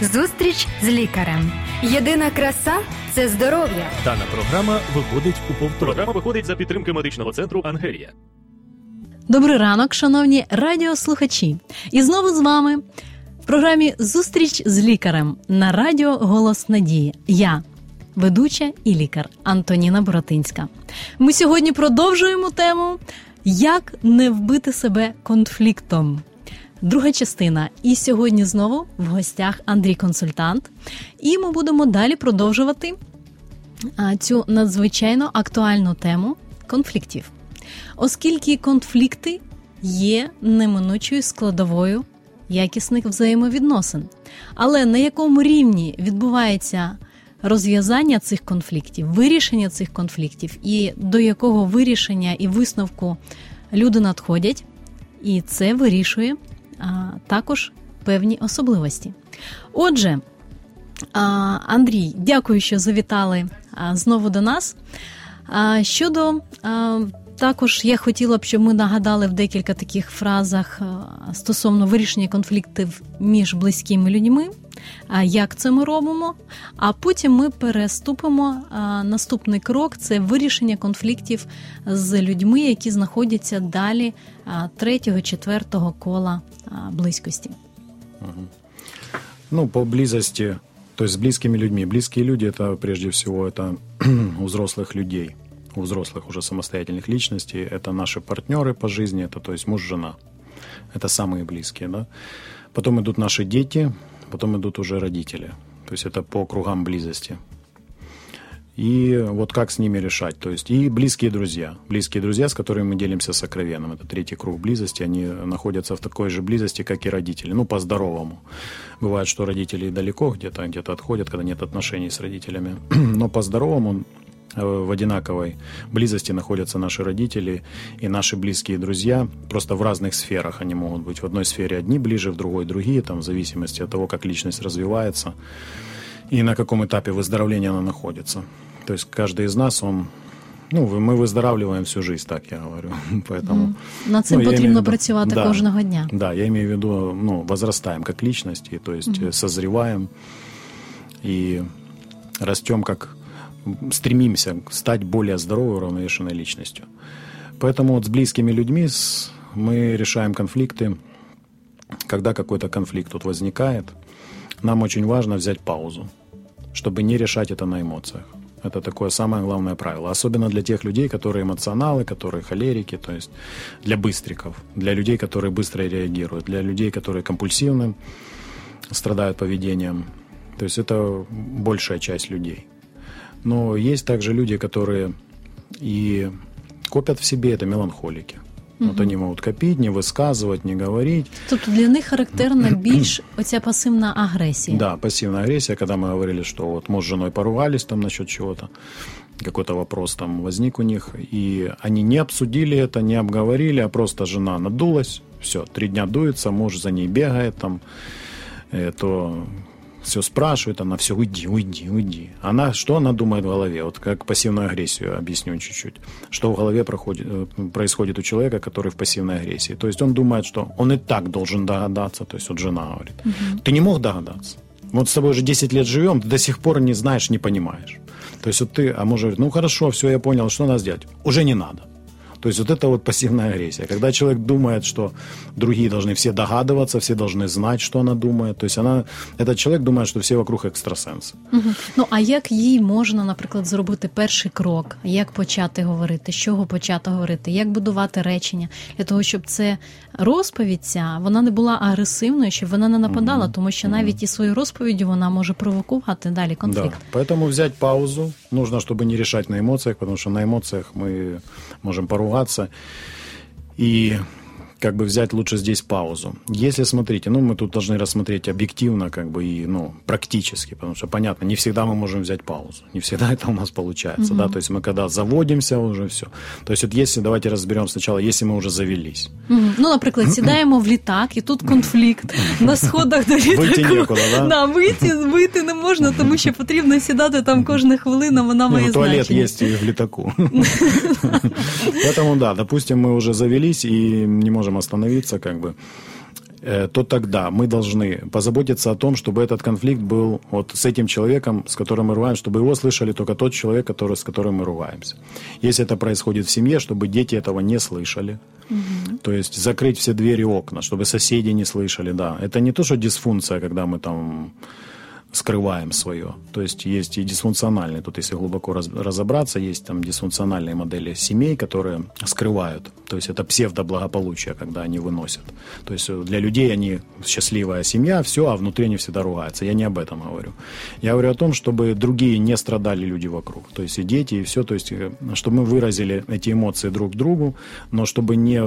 Зустріч з лікарем. Єдина краса це здоров'я. Дана програма виходить у повтор. Програма виходить за підтримки медичного центру Ангелія. Добрий ранок, шановні радіослухачі. І знову з вами в програмі Зустріч з лікарем на радіо Голос Надії. Я, ведуча і лікар Антоніна Боротинська. Ми сьогодні продовжуємо тему Як не вбити себе конфліктом. Друга частина. І сьогодні знову в гостях Андрій Консультант. І ми будемо далі продовжувати цю надзвичайно актуальну тему конфліктів. Оскільки конфлікти є неминучою складовою якісних взаємовідносин. Але на якому рівні відбувається розв'язання цих конфліктів, вирішення цих конфліктів, і до якого вирішення і висновку люди надходять, і це вирішує також певні особливості. Отже, Андрій, дякую, що завітали знову до нас. Щодо також я хотіла б, щоб ми нагадали в декілька таких фразах стосовно вирішення конфліктів між близькими людьми, як це ми робимо. А потім ми переступимо. а, Наступний крок це вирішення конфліктів з людьми, які знаходяться далі а, третього, четвертого кола а, близькості. Ну, по близости, то есть с близкими людьми. Близкие люди это прежде всего это у взрослых людей, у взрослых уже самостоятельных личностей. Это наши партнеры по жизни, это то есть муж, жена. Это самые близкие, да. Потом идут наши дети, потом идут уже родители. То есть это по кругам близости. И вот как с ними решать. То есть и близкие друзья. Близкие друзья, с которыми мы делимся сокровенным. Это третий круг близости. Они находятся в такой же близости, как и родители. Ну, по-здоровому. Бывает, что родители далеко где-то, где-то отходят, когда нет отношений с родителями. Но по-здоровому в одинаковой близости находятся наши родители и наши близкие друзья. Просто в разных сферах они могут быть. В одной сфере одни ближе, в другой другие, там, в зависимости от того, как личность развивается и на каком этапе выздоровления она находится. То есть каждый из нас, он ну, ми выздоравливаем всю жизнь, так я говорю. Поэтому, Над цим ну, потрібно виду- працювати да, кожного дня. Да, я имею в виду, ну, возрастаем как личности, то есть э, созреваем и растем как стремимся стать более здоровой, уравновешенной личностью. Поэтому вот с близкими людьми мы решаем конфликты. Когда какой-то конфликт тут возникает, нам очень важно взять паузу, чтобы не решать это на эмоциях. Это такое самое главное правило. Особенно для тех людей, которые эмоционалы, которые холерики, то есть для быстриков, для людей, которые быстро реагируют, для людей, которые компульсивны, страдают поведением. То есть это большая часть людей. Но есть также люди, которые и копят в себе, это меланхолики. Вот они могут копить, не высказывать, не говорить. Тобто для них характерна більш оця пасивна агресія. Да, пассивная агрессия, когда мы говорили, что вот муж с женой поругались там насчет чего-то, какой-то вопрос там возник у них, и они не обсудили это, не обговорили, а просто жена надулась, все, три дня дуется, муж за ней бегает там, э, то все спрашивает, она все, уйди, уйди, уйди. Она, что она думает в голове? Вот как пассивную агрессию объясню чуть-чуть. Что в голове проходит, э, происходит у человека, который в пассивной агрессии? То есть он думает, что он и так должен догадаться. То есть вот жена говорит, ты не мог догадаться. Вот с тобой уже 10 лет живем, ты до сих пор не знаешь, не понимаешь. То есть вот ты, а муж говорит, ну хорошо, все, я понял, что надо сделать? Уже не надо. То есть вот это вот пассивная агрессия. Когда человек думает, что другие должны все догадываться, все должны знать, что она думает. То есть она, этот человек думает, что все вокруг экстрасенсы. Мгм. Ну а як їй можна, наприклад, зробити перший крок? Як почати говорити? З чого почати говорити? Як будувати речення для того, щоб це розповідь ця вона не була агресивною, щоб вона не нападала, тому що навіть і своєю розповіддю вона може провокувати далі конфлікт. Да. Поэтому взять паузу нужно, чтобы не решать на эмоциях, потому что на эмоциях мы можем поругаться. И как бы взять лучше здесь паузу. Если, смотрите, ну, мы тут должны рассмотреть объективно, как бы, и, ну, практически, потому что, понятно, не всегда мы можем взять паузу, не всегда это у нас получается, да, то есть мы когда заводимся уже все. То есть вот если, давайте разберем сначала, если мы уже завелись. Мгм. Ну, наприклад, сідаємо в літак, і тут конфлікт на сходах до літаку. Вийти нікуди, да? Да, вийти, вийти не можна, тому що потрібно сідати там кожна хвилина, вона Не, має ну, туалет значення. есть и в летаку. Поэтому, да, допустим, мы уже завелись и не можем остановиться, как бы. э, то тогда мы должны позаботиться о том, чтобы этот конфликт был вот с этим человеком, с которым мы ругаем, чтобы его слышали только тот человек, который, с которым мы ругаемся. Если это происходит в семье, чтобы дети этого не слышали. Угу. То есть закрыть все двери и окна, чтобы соседи не слышали, да. Это не то, что дисфункция, когда мы там скрываем свое. То есть есть и дисфункциональные, тут если глубоко раз, разобраться, есть там дисфункциональные модели семей, которые скрывают. То есть это псевдоблагополучие, когда они выносят. То есть для людей они счастливая семья, все, а внутри они всегда ругаются. Я не об этом говорю. Я говорю о том, чтобы другие не страдали люди вокруг. То есть и дети, и все. То есть э, чтобы мы выразили эти эмоции друг другу, но чтобы не,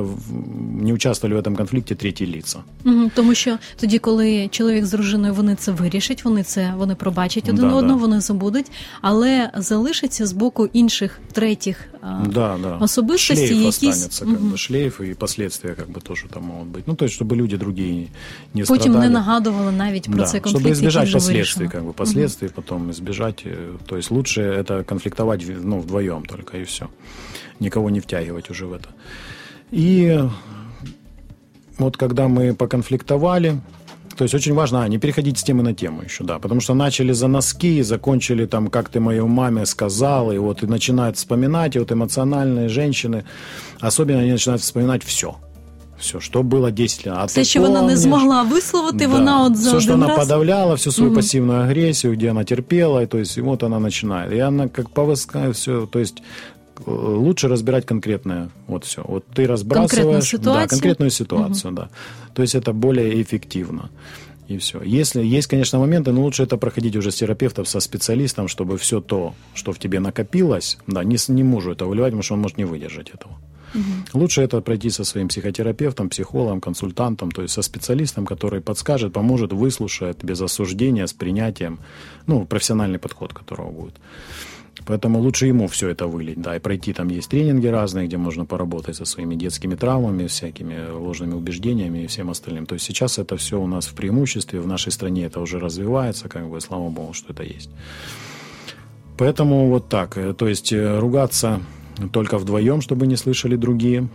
не участвовали в этом конфликте третьи лица. Угу, тому що тоді, коли чоловік з дружиною вони це вирішать, вони це це вони пробачать один да, одного, да. вони забудуть, але залишиться з боку інших третіх да, да. особистостей, шлейф які... останется, как бы, шлейф і последствия как бы тоже там можуть бути. Ну, то есть, щоб люди другі не Потім страдали. не нагадували навіть про да, цей конфлікт, Чтобы избежать последствий, как бы, последствий, угу. потом избежать. Э, то есть лучше это конфликтовать ну, вдвоем только и все. Никого не втягивать уже в это. И вот когда мы поконфликтовали, то есть очень важно а, не переходить с темы на тему еще, да, потому что начали за носки, закончили там, как ты моей маме сказал, и вот и начинают вспоминать, и вот эмоциональные женщины, особенно они начинают вспоминать все. Все, що було 10 лет. А Все, що вона не змогла висловити, да. вона от за Все, что она раз... подавляла, всю свою угу. пассивную агрессию, где она терпела, и, то есть и вот она начинает. И она как повыскает все, то есть лучше разбирать конкретное, вот все. Вот ты разбрасываешь... Конкретную ситуацию? Да, конкретную ситуацию, угу. да. То есть это более эффективно. И все. Если есть, конечно, моменты, но лучше это проходить уже с терапевтом, со специалистом, чтобы все то, что в тебе накопилось, да, не, не мужу это выливать, потому что он может не выдержать этого. Угу. Лучше это пройти со своим психотерапевтом, психологом, консультантом, то есть со специалистом, который подскажет, поможет, выслушает без осуждения, с принятием, ну, профессиональный подход которого будет. Поэтому лучше ему все это вылить, да, и пройти там есть тренинги разные, где можно поработать со своими детскими травмами, всякими ложными убеждениями и всем остальным. То есть сейчас это все у нас в преимуществе, в нашей стране это уже развивается, как бы, слава богу, что это есть. Поэтому вот так, э, то есть э, ругаться только вдвоем, чтобы не слышали другие,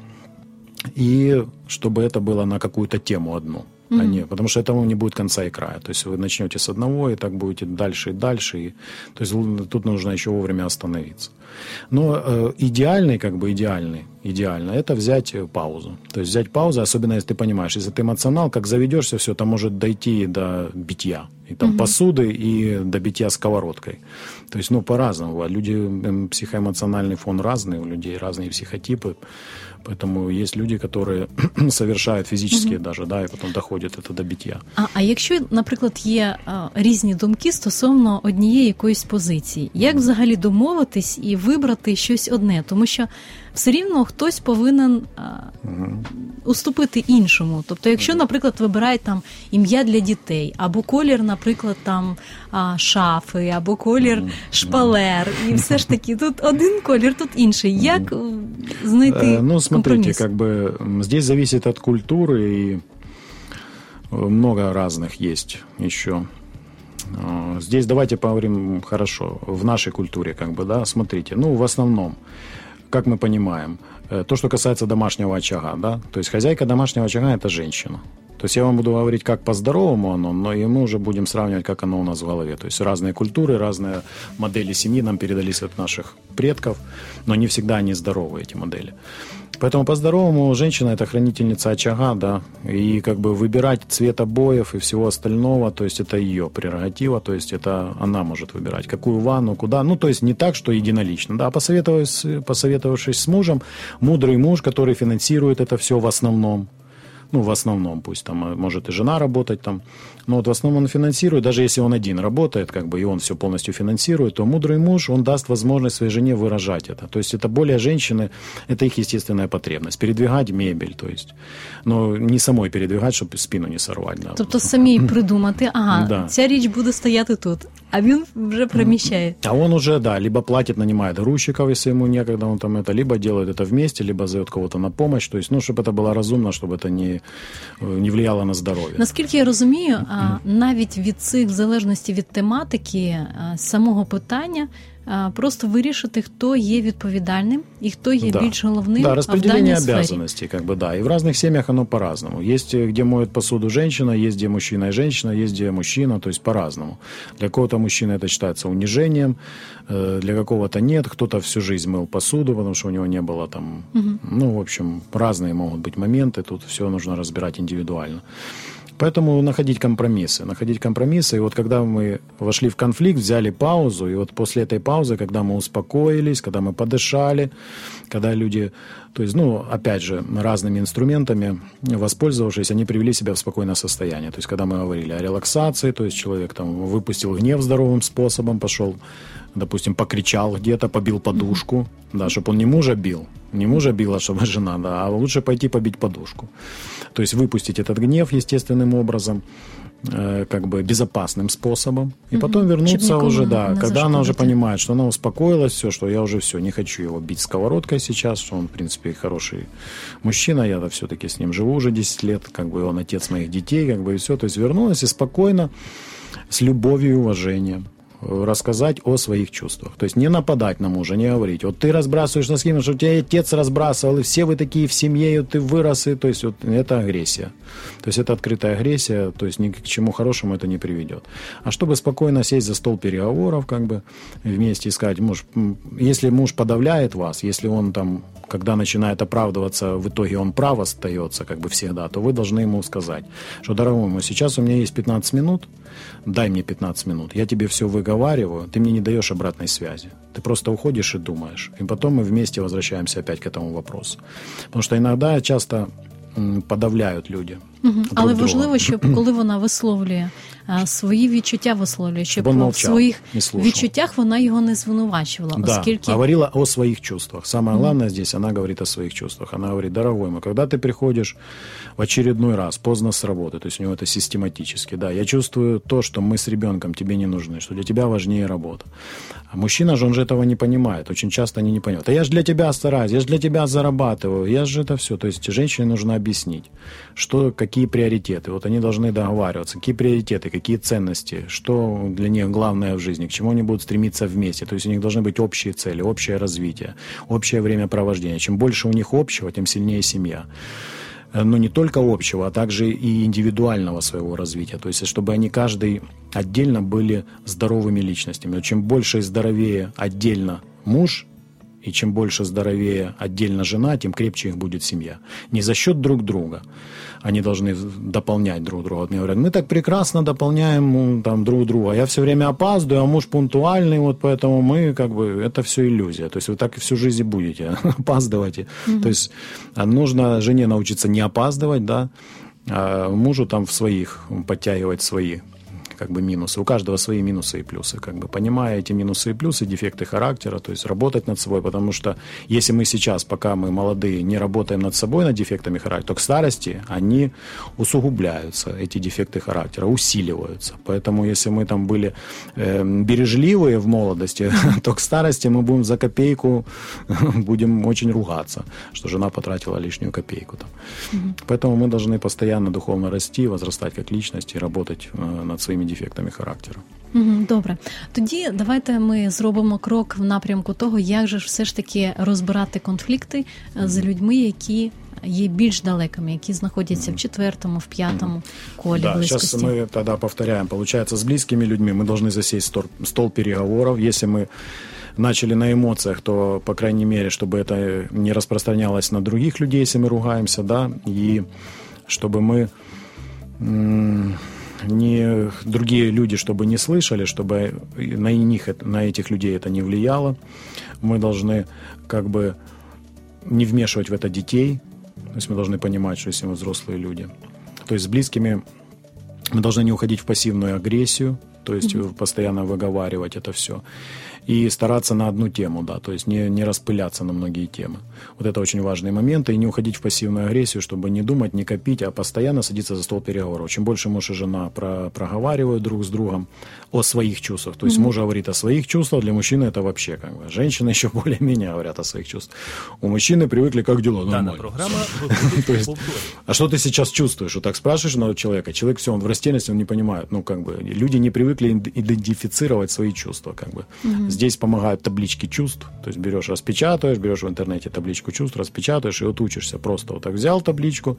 и чтобы это было на какую-то тему одну mm-hmm. а не, потому что этому не будет конца и края. То есть вы начнете с одного, и так будете дальше и дальше. И, то есть тут нужно еще вовремя остановиться. Но э, идеальный, как бы идеальный, идеально, это взять э, паузу. То есть взять паузу, особенно если ты понимаешь, если ты эмоционал, как заведешься, все, это может дойти до битья. И там угу. посуды, и до битья сковородкой. То есть, ну, по-разному. Люди, психоэмоциональный фон разный, у людей разные психотипы. Поэтому есть люди, которые совершают фізичні угу. даже, да, і потім доходять це до биття. А а якщо, наприклад, є а, різні думки стосовно однієї якоїсь позиції, як взагалі домовитись і вибрати щось одне? Тому що все рівно хтось повинен а, угу. уступити іншому. Тобто, якщо, наприклад, вибирають там ім'я для дітей, або колір, наприклад, там а, шафи, або колір угу. шпалер, і все ж таки тут один колір, тут інший. Як знайти? Е, ну, смотрите, как бы здесь зависит от культуры и много разных есть еще. Здесь давайте поговорим хорошо, в нашей культуре, как бы, да, смотрите, ну, в основном, как мы понимаем, э, то, что касается домашнего очага, да, то есть хозяйка домашнего очага – это женщина. То есть я вам буду говорить, как по-здоровому оно, но и мы уже будем сравнивать, как оно у нас в голове. То есть разные культуры, разные модели семьи нам передались от наших предков, но не всегда они здоровы, эти модели. Поэтому по-здоровому женщина это хранительница очага, да, и как бы выбирать цвет обоев и всего остального, то есть это ее прерогатива, то есть это она может выбирать, какую ванну, куда, ну то есть не так, что единолично, да, посоветовавшись, посоветовавшись с мужем, мудрый муж, который финансирует это все в основном, ну, в основном, пусть там э, может и жена работать там, но вот в основном он финансирует, даже если он один работает, как бы, и он все полностью финансирует, то мудрый муж, он даст возможность своей жене выражать это. То есть это более женщины, это их естественная потребность. Передвигать мебель, то есть, но не самой передвигать, чтобы спину не сорвать. Да. Тобто самі придумати, ага, да. ця річ буде стояти тут, а він вже приміщає. А он уже, да, либо платит, нанимает грузчиков, если ему некогда, он там это, либо делает это вместе, либо зовет кого-то на помощь, то есть, ну, чтобы это было разумно, чтобы это не, не влияло на здоровье. Наскільки я розумію, а навіть від цих в залежності від тематики самого питання а, просто вирішити, хто є відповідальним і хто є Да. більш головним Да, в распределение даній сфері. обязанностей, как бы, да. И в разных семьях оно по-разному. Есть, э, где моет посуду женщина, есть, где мужчина и женщина, есть, где мужчина, то есть по-разному. Для кого-то мужчина это считается унижением, э, для какого-то нет. Кто-то всю жизнь мыл посуду, потому что у него не было там... Ну, в общем, разные могут быть моменты, тут все нужно разбирать индивидуально. Поэтому находить компромиссы, находить компромиссы. И вот когда мы вошли в конфликт, взяли паузу, и вот после этой паузы, когда мы успокоились, когда мы подышали, когда люди, то есть, ну, опять же, разными инструментами воспользовавшись, они привели себя в спокойное состояние. То есть, когда мы говорили о релаксации, то есть человек там выпустил гнев здоровым способом, пошел, допустим, покричал где-то, побил подушку, да, чтобы он не мужа бил, не мужа била, чтобы жена, да, а лучше пойти побить подушку. То есть выпустить этот гнев естественным образом, как бы безопасным способом, и потом вернуться никому уже, да, когда она уже понимает, что она успокоилась, все, что я уже все, не хочу его бить сковородкой сейчас, что он, в принципе, хороший мужчина, я все-таки с ним живу уже 10 лет, как бы он отец моих детей, как бы и все, то есть вернулась и спокойно, с любовью и уважением. э, рассказать о своих чувствах. То есть не нападать на мужа, не говорить, вот ты разбрасываешь носки, потому что у тебя отец разбрасывал, и все вы такие в семье, и ты вырос, и то есть вот это агрессия. То есть это открытая агрессия, то есть ни к чему хорошему это не приведет. А чтобы спокойно сесть за стол переговоров, как бы вместе и сказать, муж, если муж подавляет вас, если он там когда начинает оправдываться, в итоге он прав остается, как бы всегда, то вы должны ему сказать, что, дорогой мой, сейчас у меня есть 15 минут, дай мне 15 минут, я тебе все выговариваю, ты мне не даешь обратной связи. Ты просто уходишь и думаешь. И потом мы вместе возвращаемся опять к этому вопросу. Потому что иногда часто подавляют люди. Мгм. друг Але друга. важливо, щоб коли вона висловлює а, свої відчуття, висловлює, щоб он в мовчав, своїх не слушав. відчуттях вона його не звинувачувала, Да, оскільки говорила о своих чувствах. Самое главное здесь, она говорит о своих чувствах. Она говорит, дорогой мой, когда ты приходишь в очередной раз поздно с работы, то есть у него это систематически, да, я чувствую то, что мы с ребенком тебе не нужны, что для тебя важнее работа. А мужчина же, он же этого не понимает, очень часто они не понимают. А я же для тебя стараюсь, я же для тебя зарабатываю, я же это все. То есть женщине нужно объяснить, что, какие приоритеты. Вот они должны договариваться, какие приоритеты, какие ценности, что для них главное в жизни, к чему они будут стремиться вместе. То есть у них должны быть общие цели, общее развитие, общее времяпровождение. Чем больше у них общего, тем сильнее семья но не только общего, а также и индивидуального своего развития. То есть, чтобы они каждый отдельно были здоровыми личностями. Чем больше и здоровее отдельно муж, и чем больше здоровее отдельно жена, тем крепче их будет семья. Не за счет друг друга. Они должны дополнять друг друга. Вот мне говорят, мы так прекрасно дополняем там, друг друга. Я все время опаздываю, а муж пунктуальный, вот поэтому мы как бы, это все иллюзия. То есть вы так и всю жизнь будете опаздывать. То есть а нужно жене научиться не опаздывать, да, а мужу там в своих, подтягивать свои как бы минусы. У каждого свои минусы и плюсы. Как бы понимая эти минусы и плюсы, дефекты характера, то есть работать над собой, потому что если мы сейчас, пока мы молодые, не работаем над собой, над дефектами характера, то к старости они усугубляются, эти дефекты характера, усиливаются. Поэтому если мы там были э, бережливые в молодости, то к старости мы будем за копейку, будем очень ругаться, что жена потратила лишнюю копейку. Там. Поэтому мы должны постоянно духовно расти, возрастать как личность и работать э, над своими дефектами характера. Мгм, Добре, тоді давайте ми зробимо крок в напрямку того, як же ж все ж таки розбирати конфлікти е, з людьми, які є більш далекими, які знаходяться в четвертому, в п'ятому колі Да, сейчас близькості. мы тогда повторяем. Получается, с близкими людьми мы должны засесть стол, стол переговоров. Если мы начали на эмоциях, то, по крайней мере, чтобы это не распространялось на других людей, если мы ругаемся, да, и чтобы мы м, не другие люди, чтобы не слышали, чтобы на них, на этих людей это не влияло. Мы должны как бы не вмешивать в это детей. То есть мы должны понимать, что если мы взрослые люди. То есть с близкими мы должны не уходить в пассивную агрессию, то есть постоянно выговаривать это все. И стараться на одну тему, да, то есть не, не распыляться на многие темы. Вот это очень важные моменты. И не уходить в пассивную агрессию, чтобы не думать, не копить, а постоянно садиться за стол переговоров. Чем больше муж и жена про, проговаривают друг с другом о своих чувствах. То есть муж говорит о своих чувствах, для мужчины это вообще как бы. Женщины еще более-менее говорят о своих чувствах. У мужчины привыкли, как дела, нормально. То есть, повторі. а что ты сейчас чувствуешь? Вот так спрашиваешь одного человека, человек все, он в растерянности, он не понимает. Ну, как бы, люди не привыкли идентифицировать свои чувства, как бы. Здесь помогают таблички чувств. То есть берешь, распечатываешь, берешь в интернете табличку чувств, распечатываешь и вот учишься. Просто вот так взял табличку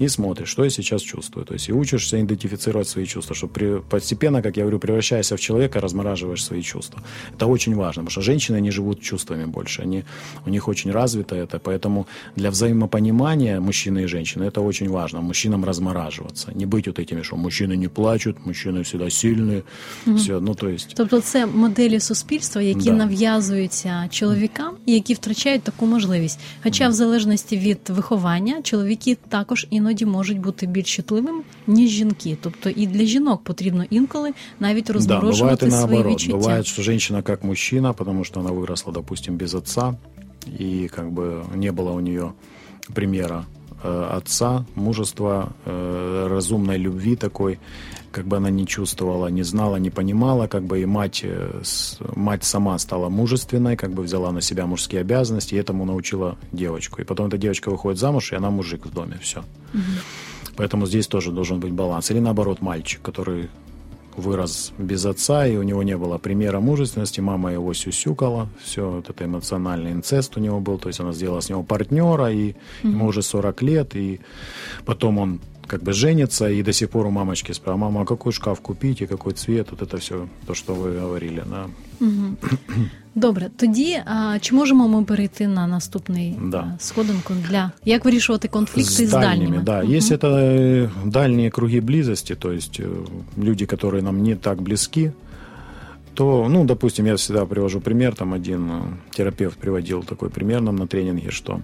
и смотришь, что я сейчас чувствую. То есть и учишься идентифицировать свои чувства, чтобы при, постепенно, как я говорю, превращаясь в человека, размораживаешь свои чувства. Это очень важно, потому что женщины, они живут чувствами больше. Они, у них очень развито это, поэтому для взаимопонимания мужчины и женщины это очень важно. Мужчинам размораживаться. Не быть вот этими, что мужчины не плачут, мужчины всегда сильные. Угу. Все, ну то есть... Тобто це моделі суспільства, які Да. нав'язуються чоловікам і які втрачають таку можливість. Хоча, в залежності від виховання, чоловіки також іноді можуть бути більш чутливими, ніж жінки. Тобто і для жінок потрібно інколи навіть Да, бывает розморожувати и свої наоборот. відчуття. Бывает, что женщина как мужчина, потому что она выросла, допустим, без отца, и как бы не было у нее примера э, Отца, мужества, э, разумной любви такой, как бы она не чувствовала, не знала, не понимала, как бы и мать, э, мать сама стала мужественной, как бы взяла на себя мужские обязанности, и этому научила девочку. И потом эта девочка выходит замуж, и она мужик в доме, все. Поэтому здесь тоже должен быть баланс. Или наоборот, мальчик, который вырос без отца, и у него не было примера мужественности, мама его сюсюкала, все, вот это эмоциональный инцест у него был, то есть она сделала с него партнера, и ему уже 40 лет, и потом он как бы женится, и до сих пор у мамочки спрашивает, мама, а какой шкаф купить, и какой цвет, вот это все, то, что вы говорили, да. Добре, тоді а, чи можемо ми перейти на наступний Да. а, сходинку для як вирішувати конфлікти з, с дальними, да. Мгм. Если это э, дальние круги близости, то есть э, люди, которые нам не так близки, то, ну, допустим, я всегда привожу пример, там один э, терапевт приводил такой пример нам на тренинге, что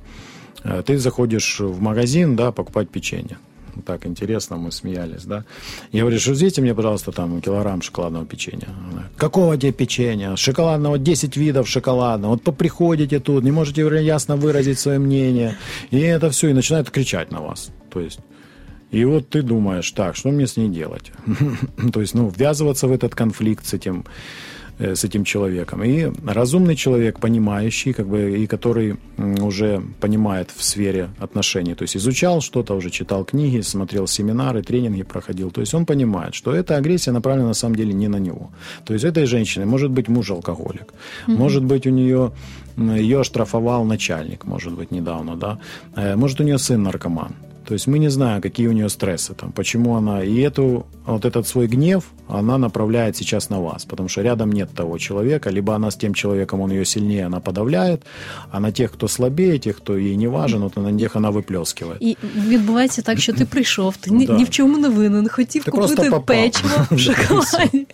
э, ты заходишь в магазин, да, покупать печенье. Так интересно, мы смеялись, да. Я говорю, что взвесьте мне, пожалуйста, там килограмм шоколадного печенья. Она, Какого тебе печенья? Шоколадного 10 видов шоколадного. Вот приходите тут, не можете ясно выразить свое мнение. И это все, и начинают кричать на вас. То есть и вот ты думаешь, так, что мне с ней делать? То есть, ну, ввязываться в этот конфликт с этим, с этим человеком. И разумный человек, понимающий, как бы, и который уже понимает в сфере отношений, то есть изучал что-то, уже читал книги, смотрел семинары, тренинги проходил. То есть он понимает, что эта агрессия направлена на самом деле не на него. То есть этой женщины может быть муж алкоголик, может быть у нее ее оштрафовал начальник, может быть недавно, да, Э, может у нее сын наркоман. То есть мы не знаем, какие у нее стрессы там, почему она... И эту, вот этот свой гнев она направляет сейчас на вас, потому что рядом нет того человека, либо она с тем человеком, он ее сильнее, она подавляет, а на тех, кто слабее, тех, кто ей не важен, вот на них она выплескивает. І відбувається так, що ти прийшов, ти ні, Да. ні в чому не винен, хотів Ти купити просто попав. печиво в шоколаді.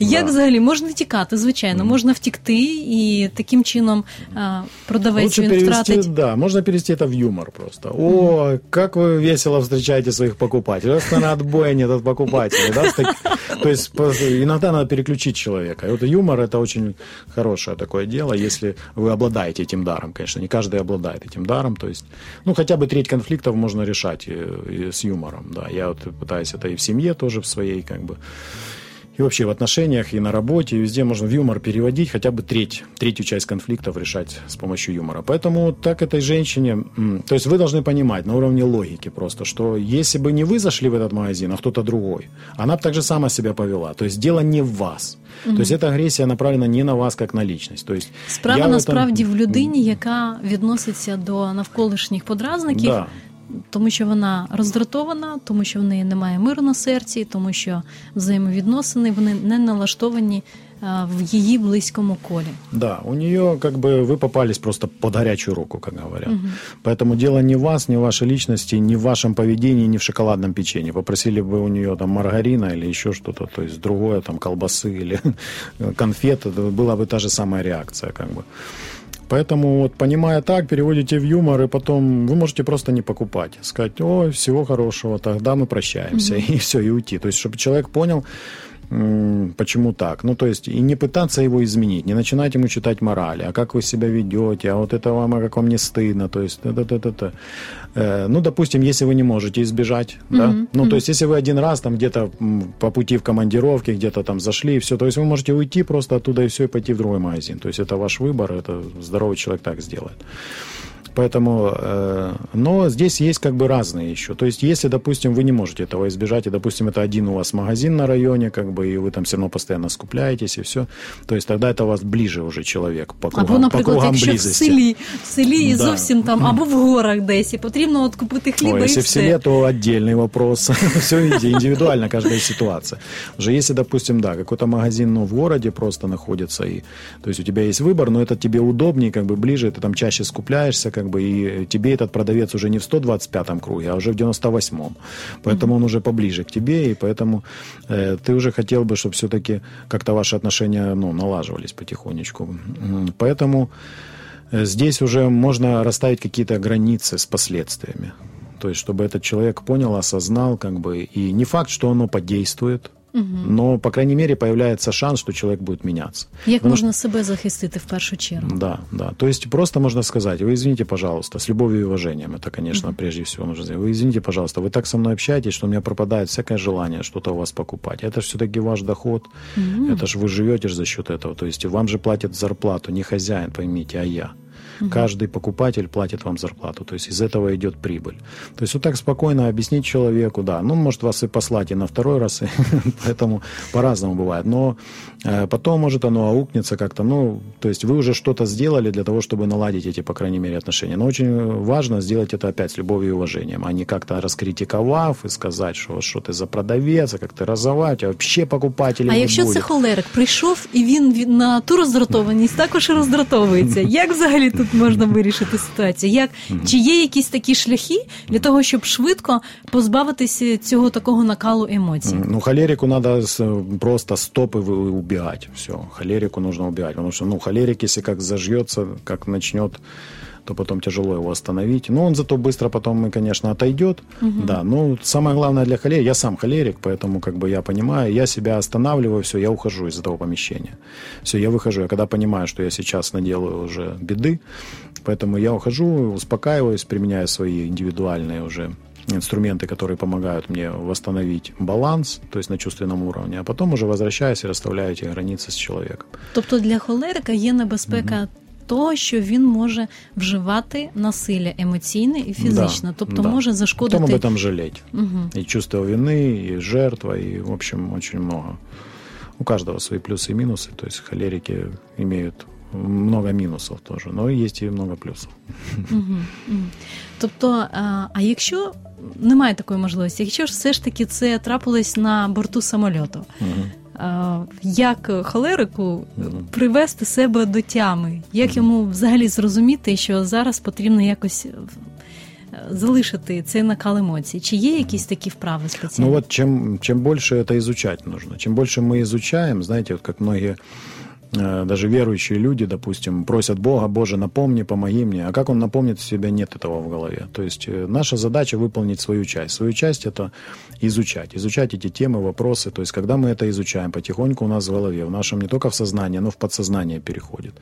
Як Да. взагалі можна тікати? Звичайно, можна втікти, і таким чином а, продавець Лучше він перевести, втратить. да, можно перевести это в юмор просто. О, как весело встречаете своих покупателей. Раз на отбоя нет от покупателей. Да? То есть иногда надо переключить человека. И вот юмор это очень хорошее такое дело, если вы обладаете этим даром, конечно. Не каждый обладает этим даром. То есть, ну, хотя бы треть конфликтов можно решать и, и с юмором. Да. Я вот пытаюсь это и в семье тоже в своей, как бы, и вообще в отношениях, и на работе, и везде можно в юмор переводить, хотя бы треть, третью часть конфликтов решать с помощью юмора. Поэтому вот так этой женщине, м, то есть вы должны понимать на уровне логики просто, что если бы не вы зашли в этот магазин, а кто-то другой, она бы так же сама себя повела. То есть дело не в вас. То есть эта агрессия направлена не на вас как на личность. То есть Справа я в этом- насправді в людині, яка відноситься до навколишніх подразників, Да. тому що вона роздратована, тому що в неї немає миру на серці, тому що взаємовідносини вони не налаштовані а, в її близькому колі. Да, у нее как бы вы попались просто под горячую руку, как говорят. Поэтому дело не в вас, не в вашей личности, не в вашем поведении, не в шоколадном печенье. Попросили бы у нее там маргарина или еще что-то, то есть другое, там колбасы или конфет, это была бы та же самая реакция, как бы. Поэтому вот понимая так, переводите в юмор, и потом вы можете просто не покупать. Сказать, ой, всего хорошего, тогда мы прощаемся, и все, и уйти. То есть, чтобы человек понял, почему так. Ну, то есть, и не пытаться его изменить, не начинать ему читать морали, а как вы себя ведете, а вот это вам, а как вам не стыдно, то есть, это-это-это. Э, ну, допустим, если вы не можете избежать, да, ну, то есть, если вы один раз там где-то по пути в командировке, где-то там зашли, и все, то есть, вы можете уйти просто оттуда и все, и пойти в другой магазин. То есть, это ваш выбор, это здоровый человек так сделает. Поэтому, э, но здесь есть как бы разные еще. То есть, если, допустим, вы не можете этого избежать, и, допустим, это один у вас магазин на районе, как бы, и вы там все равно постоянно скупляетесь, и все, то есть тогда это у вас ближе уже человек по кругам, Або, наприклад, по кругам якщо близости. в селі, в селі і Да. зовсім там, або в горах десь, і потрібно от купити хліба Ой, і если в все. селе, то отдельный вопрос. Все индивидуально, каждая ситуация. Уже если, допустим, да, какой-то магазин ну, в городе просто находится, и, то есть у тебя есть выбор, но это тебе удобнее, как бы ближе, ты там чаще скупляешься, как бы, и тебе этот продавец уже не в 125-м круге, а уже в 98-м. Поэтому он уже поближе к тебе, и поэтому э, ты уже хотел бы, чтобы все-таки как-то ваши отношения ну, налаживались потихонечку. Поэтому э, здесь уже можно расставить какие-то границы с последствиями. То есть, чтобы этот человек понял, осознал, как бы, и не факт, что оно подействует, но, по крайней мере, появляется шанс, что человек будет меняться. Як Потому можна себе захистити в першу чергу? Да, да. То есть просто можно сказать, вы извините, пожалуйста, с любовью и уважением, это, конечно, прежде всего нужно сделать. Вы извините, пожалуйста, вы так со мной общаетесь, что у меня пропадает всякое желание что-то у вас покупать. Это же все-таки ваш доход, это же вы живете за счет этого. То есть вам же платят зарплату не хозяин, поймите, а я. Каждый покупатель платит вам зарплату, то есть из этого идет прибыль. То есть вот так спокойно объяснить человеку, да, ну, может вас и послать и на второй раз, поэтому по-разному бывает, но э, потом может оно аукнется как-то, ну, то есть вы уже что-то сделали для того, чтобы наладить эти, по крайней мере, отношения. Но очень важно сделать это опять с любовью и уважением, а не как-то раскритиковав и сказать, что что ты за продавец, а как ты разовать, а вообще покупателей А не якщо будет. це холерик прийшов і він від- на ту роздратованість також роздратовується, як взагалі тут можна вирішити ситуацію? Як чи є якісь такі шляхи для того, щоб швидко позбавитися цього такого накалу емоцій? Ну, холерику надо с- просто стоп и вы- убегать. Все, холерику нужно убегать. Потому что, ну, холерик, если как зажжется, как начнет, то потом тяжело его остановить. Но он зато быстро потом, конечно, отойдет. Да, ну, самое главное для холерика, я сам холерик, поэтому, как бы, я понимаю, я себя останавливаю, все, я ухожу из этого помещения. Все, я выхожу. Я когда понимаю, что я сейчас наделаю уже беды, поэтому я ухожу, успокаиваюсь, применяю свои индивидуальные уже инструменты, которые помогают мне восстановить баланс, то есть на чувственном уровне, а потом уже возвращаюсь и расставляю эти границы с человеком. Тобто для холерика є небезпека. Того, що він може вживати насилля емоційне і фізичне, Да, тобто да. може Потом зашкодити об этом жалеть. Мгм. И чувство вины, и жертва, и, в общем, очень много. У каждого свои плюсы и минусы, то есть холерики имеют много минусов тоже, но есть и много плюсов. Мгм, мгм. Тобто, а, а якщо немає такої можливості, якщо ж все ж таки це трапилось на борту самольоту, Мгм. а, як холерику Мгм. привести себе до тями? Як йому взагалі зрозуміти, що зараз потрібно якось е, залишити цей накал емоцій? Чи є якісь такі вправи спеціальні? Ну вот чем, чем больше это изучать нужно, чем больше мы изучаем, знаете, вот как многие э, даже верующие люди, допустим, просят Бога, Боже, напомни, помоги мне. А как он напомнит, у себя нет этого в голове. То есть э, наша задача выполнить свою часть. Свою часть это изучать, изучать эти темы, вопросы. То есть когда мы это изучаем, потихоньку у нас в голове, в нашем не только в сознании, но в подсознание переходит.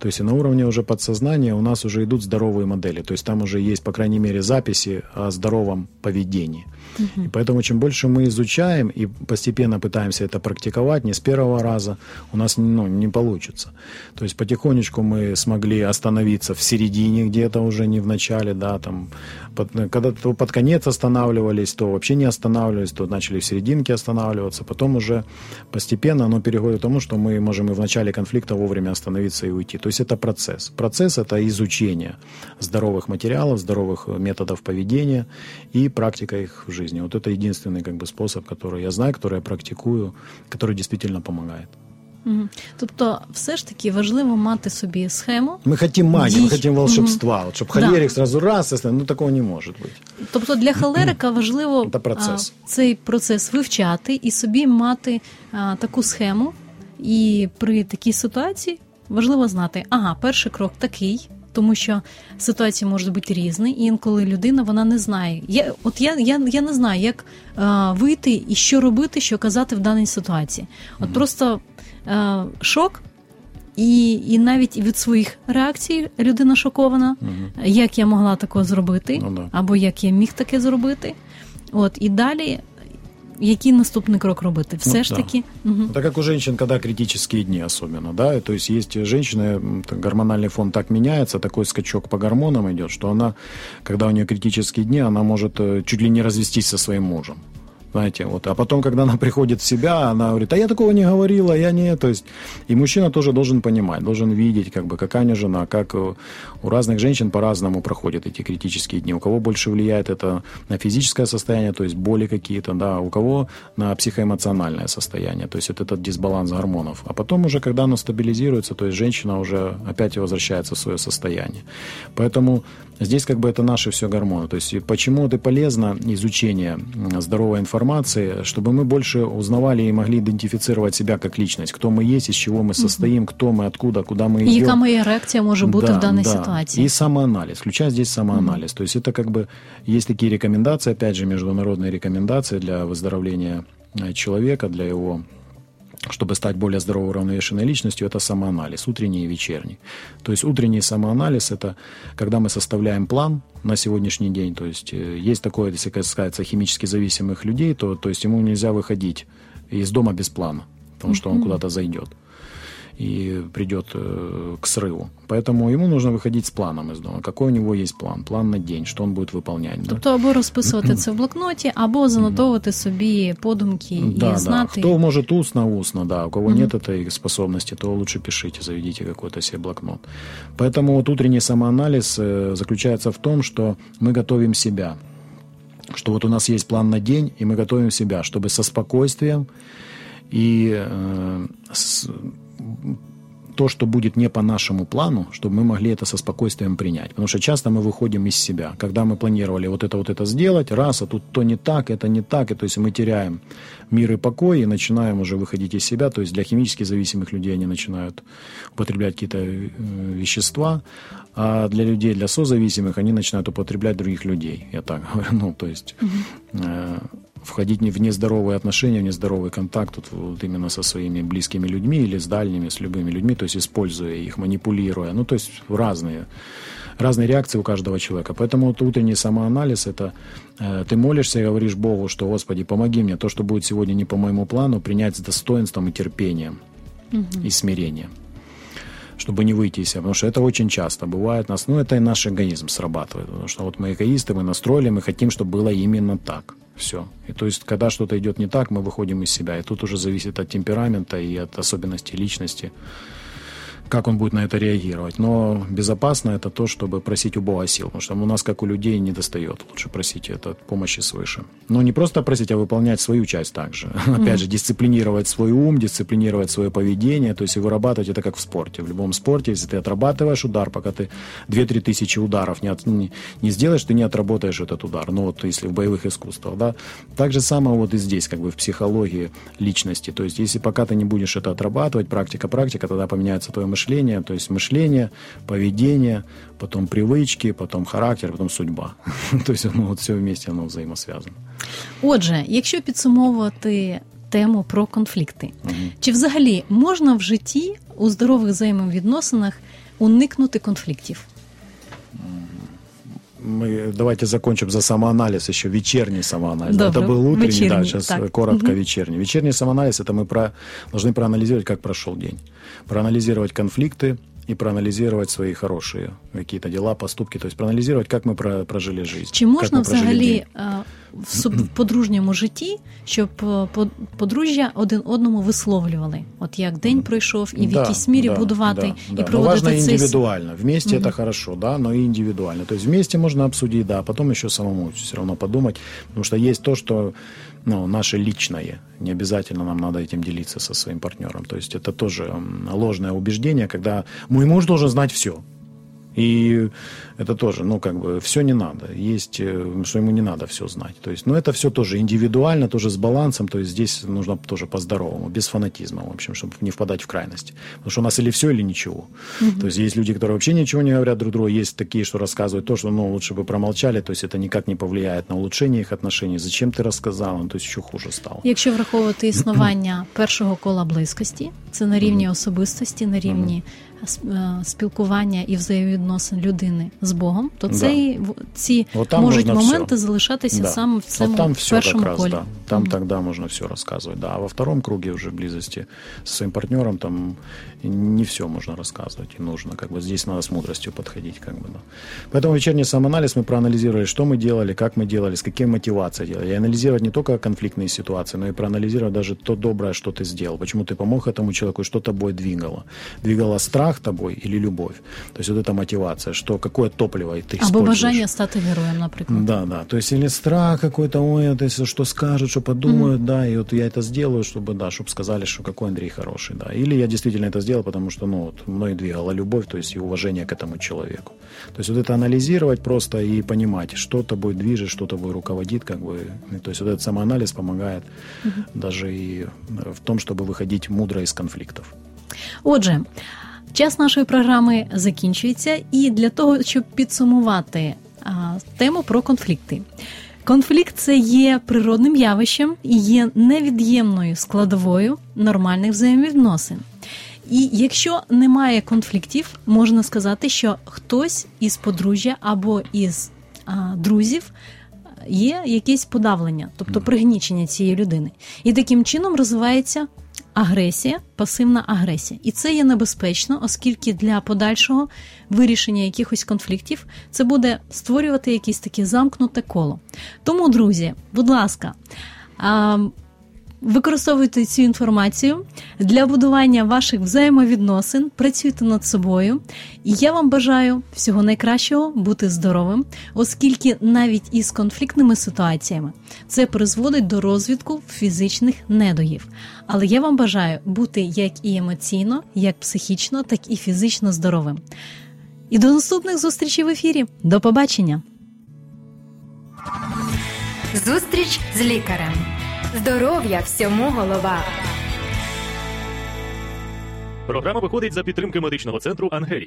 То есть и на уровне уже подсознания у нас уже идут здоровые модели. То есть там уже есть, по крайней мере, записи о здоровом поведении. И поэтому чем больше мы изучаем и постепенно пытаемся это практиковать, не с первого раза, у нас ну, не получится. То есть потихонечку мы смогли остановиться в середине где-то уже, не в начале, да, там, под, когда то под конец останавливались, то вообще не останавливались, то начали в серединке останавливаться, потом уже постепенно оно переходит к тому, что мы можем и в начале конфликта вовремя остановиться и уйти. То есть это процесс. Процесс – это изучение здоровых материалов, здоровых методов поведения и практика их в жизни. Вот это единственный как бы, способ, который я знаю, который я практикую, который действительно помогает. Мгм. Тобто, все ж таки важливо мати собі схему. Мы хотим магии, Ди- мы хотим волшебства. Вот, чтобы Да. холерик сразу раз, если- ну такого не может быть. Тобто для холерика важливо Це процес. а, цей процес вивчати і собі мати а, таку схему. І при такій ситуації важливо знати, ага, перший крок такий. Тому що ситуації можуть бути різні, і інколи людина вона не знає. Я от я, я, я не знаю, як е, вийти і що робити, що казати в даній ситуації. От просто е, шок, і, і навіть від своїх реакцій людина шокована, як я могла такого зробити, Ну да. або як я міг таке зробити. От і далі який наступний крок робити? Все Ну, ж да. таки. Угу. Это как у женщин, когда критические дни особенно, да, то есть есть женщины, гормональный фон так меняется, такой скачок по гормонам идет, что она, когда у нее критические дни, она может э, чуть ли не развестись со своим мужем. Знаете, вот. А потом, когда она приходит в себя, она говорит, а я такого не говорила, я не... То есть, и мужчина тоже должен понимать, должен видеть, как бы, какая у него жена, как э, у разных женщин по-разному проходят эти критические дни. У кого больше влияет это на физическое состояние, то есть боли какие-то, да, у кого на психоэмоциональное состояние, то есть вот этот дисбаланс гормонов. А потом уже, когда оно стабилизируется, то есть женщина уже опять возвращается в свое состояние. Поэтому здесь как бы это наши все гормоны. То есть почему это полезно изучение здоровой информации, чтобы мы больше узнавали и могли идентифицировать себя как личность, кто мы есть, из чего мы состоим, кто мы, откуда, куда мы І идем. яка моя реакція може бути Да, в даній да. ситуації? И самоанализ, включая здесь самоанализ. То есть это как бы есть такие рекомендации, опять же, международные рекомендации для выздоровления э, человека, для его чтобы стать более здоровой, уравновешенной личностью, это самоанализ, утренний и вечерний. То есть утренний самоанализ – это когда мы составляем план на сегодняшний день. То есть э, есть такое, если касается химически зависимых людей, то, то есть ему нельзя выходить из дома без плана, потому что он куда-то зайдет и придет э, к срыву. Поэтому ему нужно выходить с планом из дома. Какой у него есть план? План на день, что он будет выполнять. да? Тобто або розписувати це в блокноті, або занотовувати собі подумки Да, і знати. да. Кто может устно, устно, да. У кого нет этой способности, то лучше пишите, заведите какой-то себе блокнот. Поэтому вот утренний самоанализ э, заключается в том, что мы готовим себя. Что вот у нас есть план на день, и мы готовим себя, чтобы со спокойствием и э, с- то, что будет не по нашему плану, чтобы мы могли это со спокойствием принять. Потому что часто мы выходим из себя. Когда мы планировали вот это, вот это сделать, раз, а тут то не так, это не так, и то есть мы теряем мир и покой и начинаем уже выходить из себя. То есть для химически зависимых людей они начинают употреблять какие-то э, вещества, а для людей, для созависимых, они начинают употреблять других людей. Я так говорю. Ну, то есть э, входить не в нездоровые отношения, в нездоровый контакт вот, вот именно со своими близкими людьми или с дальними, с любыми людьми, то есть используя их, манипулируя. Ну, то есть разные, разные реакции у каждого человека. Поэтому вот утренний самоанализ – это э, ты молишься и говоришь Богу, что, Господи, помоги мне, то, что будет сегодня не по моему плану, принять с достоинством и терпением и смирением чтобы не выйти из себя. Потому что это очень часто бывает нас. Ну, это и наш эгоизм срабатывает. Потому что вот мы эгоисты, мы настроили, мы хотим, чтобы было именно так. Все. И то есть, когда что-то идет не так, мы выходим из себя. И тут уже зависит от темперамента и от особенностей личности, как он будет на это реагировать. Но безопасно это то, чтобы просить у Бога сил. Потому что у нас, как у людей, не достает. Лучше просить это помощи свыше. Но не просто просить, а выполнять свою часть также. Опять же, дисциплинировать свой ум, дисциплинировать свое поведение, то есть и вырабатывать это как в спорте. В любом спорте, если ты отрабатываешь удар, пока ты 2-3 тысячи ударов не, от- не, не сделаешь, ты не отработаешь этот удар. Ну вот если в боевых искусствах, да. Так же самое вот и здесь, как бы в психологии личности. То есть если пока ты не будешь это отрабатывать, практика, практика, тогда поменяется твое мышление, то есть мышление, поведение, потом привычки, потом характер, потом судьба. То есть вот все вместе оно взаимосвязано. Отже, якщо підсумовувати тему про конфлікти, чи взагалі можна в житті у здорових взаємовідносинах уникнути конфліктів? Мы давайте закончим за самоанализ еще вечерний самоанализ. Добро. Это был утренний, да, Вечерний, сейчас так. коротко Мгм. вечерний. Вечерний самоанализ это мы про, должны проанализировать, как прошел день, проанализировать конфликты и проанализировать свои хорошие какие-то дела, поступки, то есть проанализировать, как мы про- прожили жизнь. Чи можна взагалі день е, в суб- в подружньому житті, щоб е, по- подружжя один одному висловлювали, от як день пройшов, і в Да, якійсь мірі да, будувати да, і да. Но проводити важно цей с- индивидуально. Вместе это хорошо, да, но и индивидуально. То есть вместе можно обсудить, да, а потом еще самому все равно подумать, потому что есть то, что ну, наше личное. Не обязательно нам надо этим делиться со своим партнером. То есть это тоже м, ложное убеждение, когда мой муж должен знать все. И это тоже, ну, как бы, все не надо. Есть, э, что ему не надо все знать. То есть, ну, это все тоже индивидуально, тоже с балансом. То есть, здесь нужно тоже по-здоровому, без фанатизма, в общем, чтобы не впадать в крайность. Потому что у нас или все, или ничего. То есть, есть люди, которые вообще ничего не говорят друг другу. Есть такие, что рассказывают то, что, ну, лучше бы промолчали. То есть, это никак не повлияет на улучшение их отношений. Зачем ты рассказал? Ну, то есть, еще хуже стало. Якщо враховувати існування першого кола близькості, це на рівні особистості, на рівні сп- е, спілкування і взаємовідносин людини з Богом, то Да. це і в- ці Вот там можуть можна моменти всё. залишатися Да. саме в цьому вот там все першому как раз, колі. да. Там Мгм. тогда можно все рассказывать. Да. А во втором круге уже близости со своим партнером там не все можно рассказывать и нужно. Как бы здесь надо с мудростью подходить. Как бы, да. Поэтому вечерний самоанализ мы проанализировали, что мы делали, как мы делали, с какой мотивацией делали. И анализировать не только конфликтные ситуации, но и проанализировать даже то доброе, что ты сделал. Почему ты помог этому человеку, и что тобой двигало. Двигало страх тобой или любовь. То есть вот эта мотивация, что какое топливо ты Або используешь. бажання стати героєм, наприклад. Да, да. То есть или страх какой-то, ой, это если что скажут, что подумают, да, и вот я это сделаю, чтобы, да, чтобы сказали, что какой Андрей хороший, да. Или я действительно это сделал, потому что, ну, вот, мной двигала любовь, то есть и уважение к этому человеку. То есть вот это анализировать просто и понимать, что тобой движет, что тобой руководит, как бы. То есть вот этот самоанализ помогает даже и в том, чтобы выходить мудро из конфликтов. Отже, час нашої програми закінчується, і для того, щоб підсумувати а, тему про конфлікти. Конфлікт це є природним явищем і є невід'ємною складовою нормальних взаємовідносин. І якщо немає конфліктів, можна сказати, що хтось із подружжя або із а, друзів є якесь подавлення, тобто пригнічення цієї людини. І таким чином розвивається агресія, пасивна агресія. І це є небезпечно, оскільки для подальшого вирішення якихось конфліктів це буде створювати якесь таке замкнуте коло. Тому, друзі, будь ласка. Використовуйте цю інформацію для будування ваших взаємовідносин, працюйте над собою. І я вам бажаю всього найкращого бути здоровим, оскільки навіть із конфліктними ситуаціями це призводить до розвитку фізичних недугів. Але я вам бажаю бути як і емоційно, як психічно, так і фізично здоровим. І до наступних зустрічей в ефірі. До побачення! Зустріч з лікарем. Здоров'я всьому голова. Програма виходить за підтримки медичного центру Ангелія.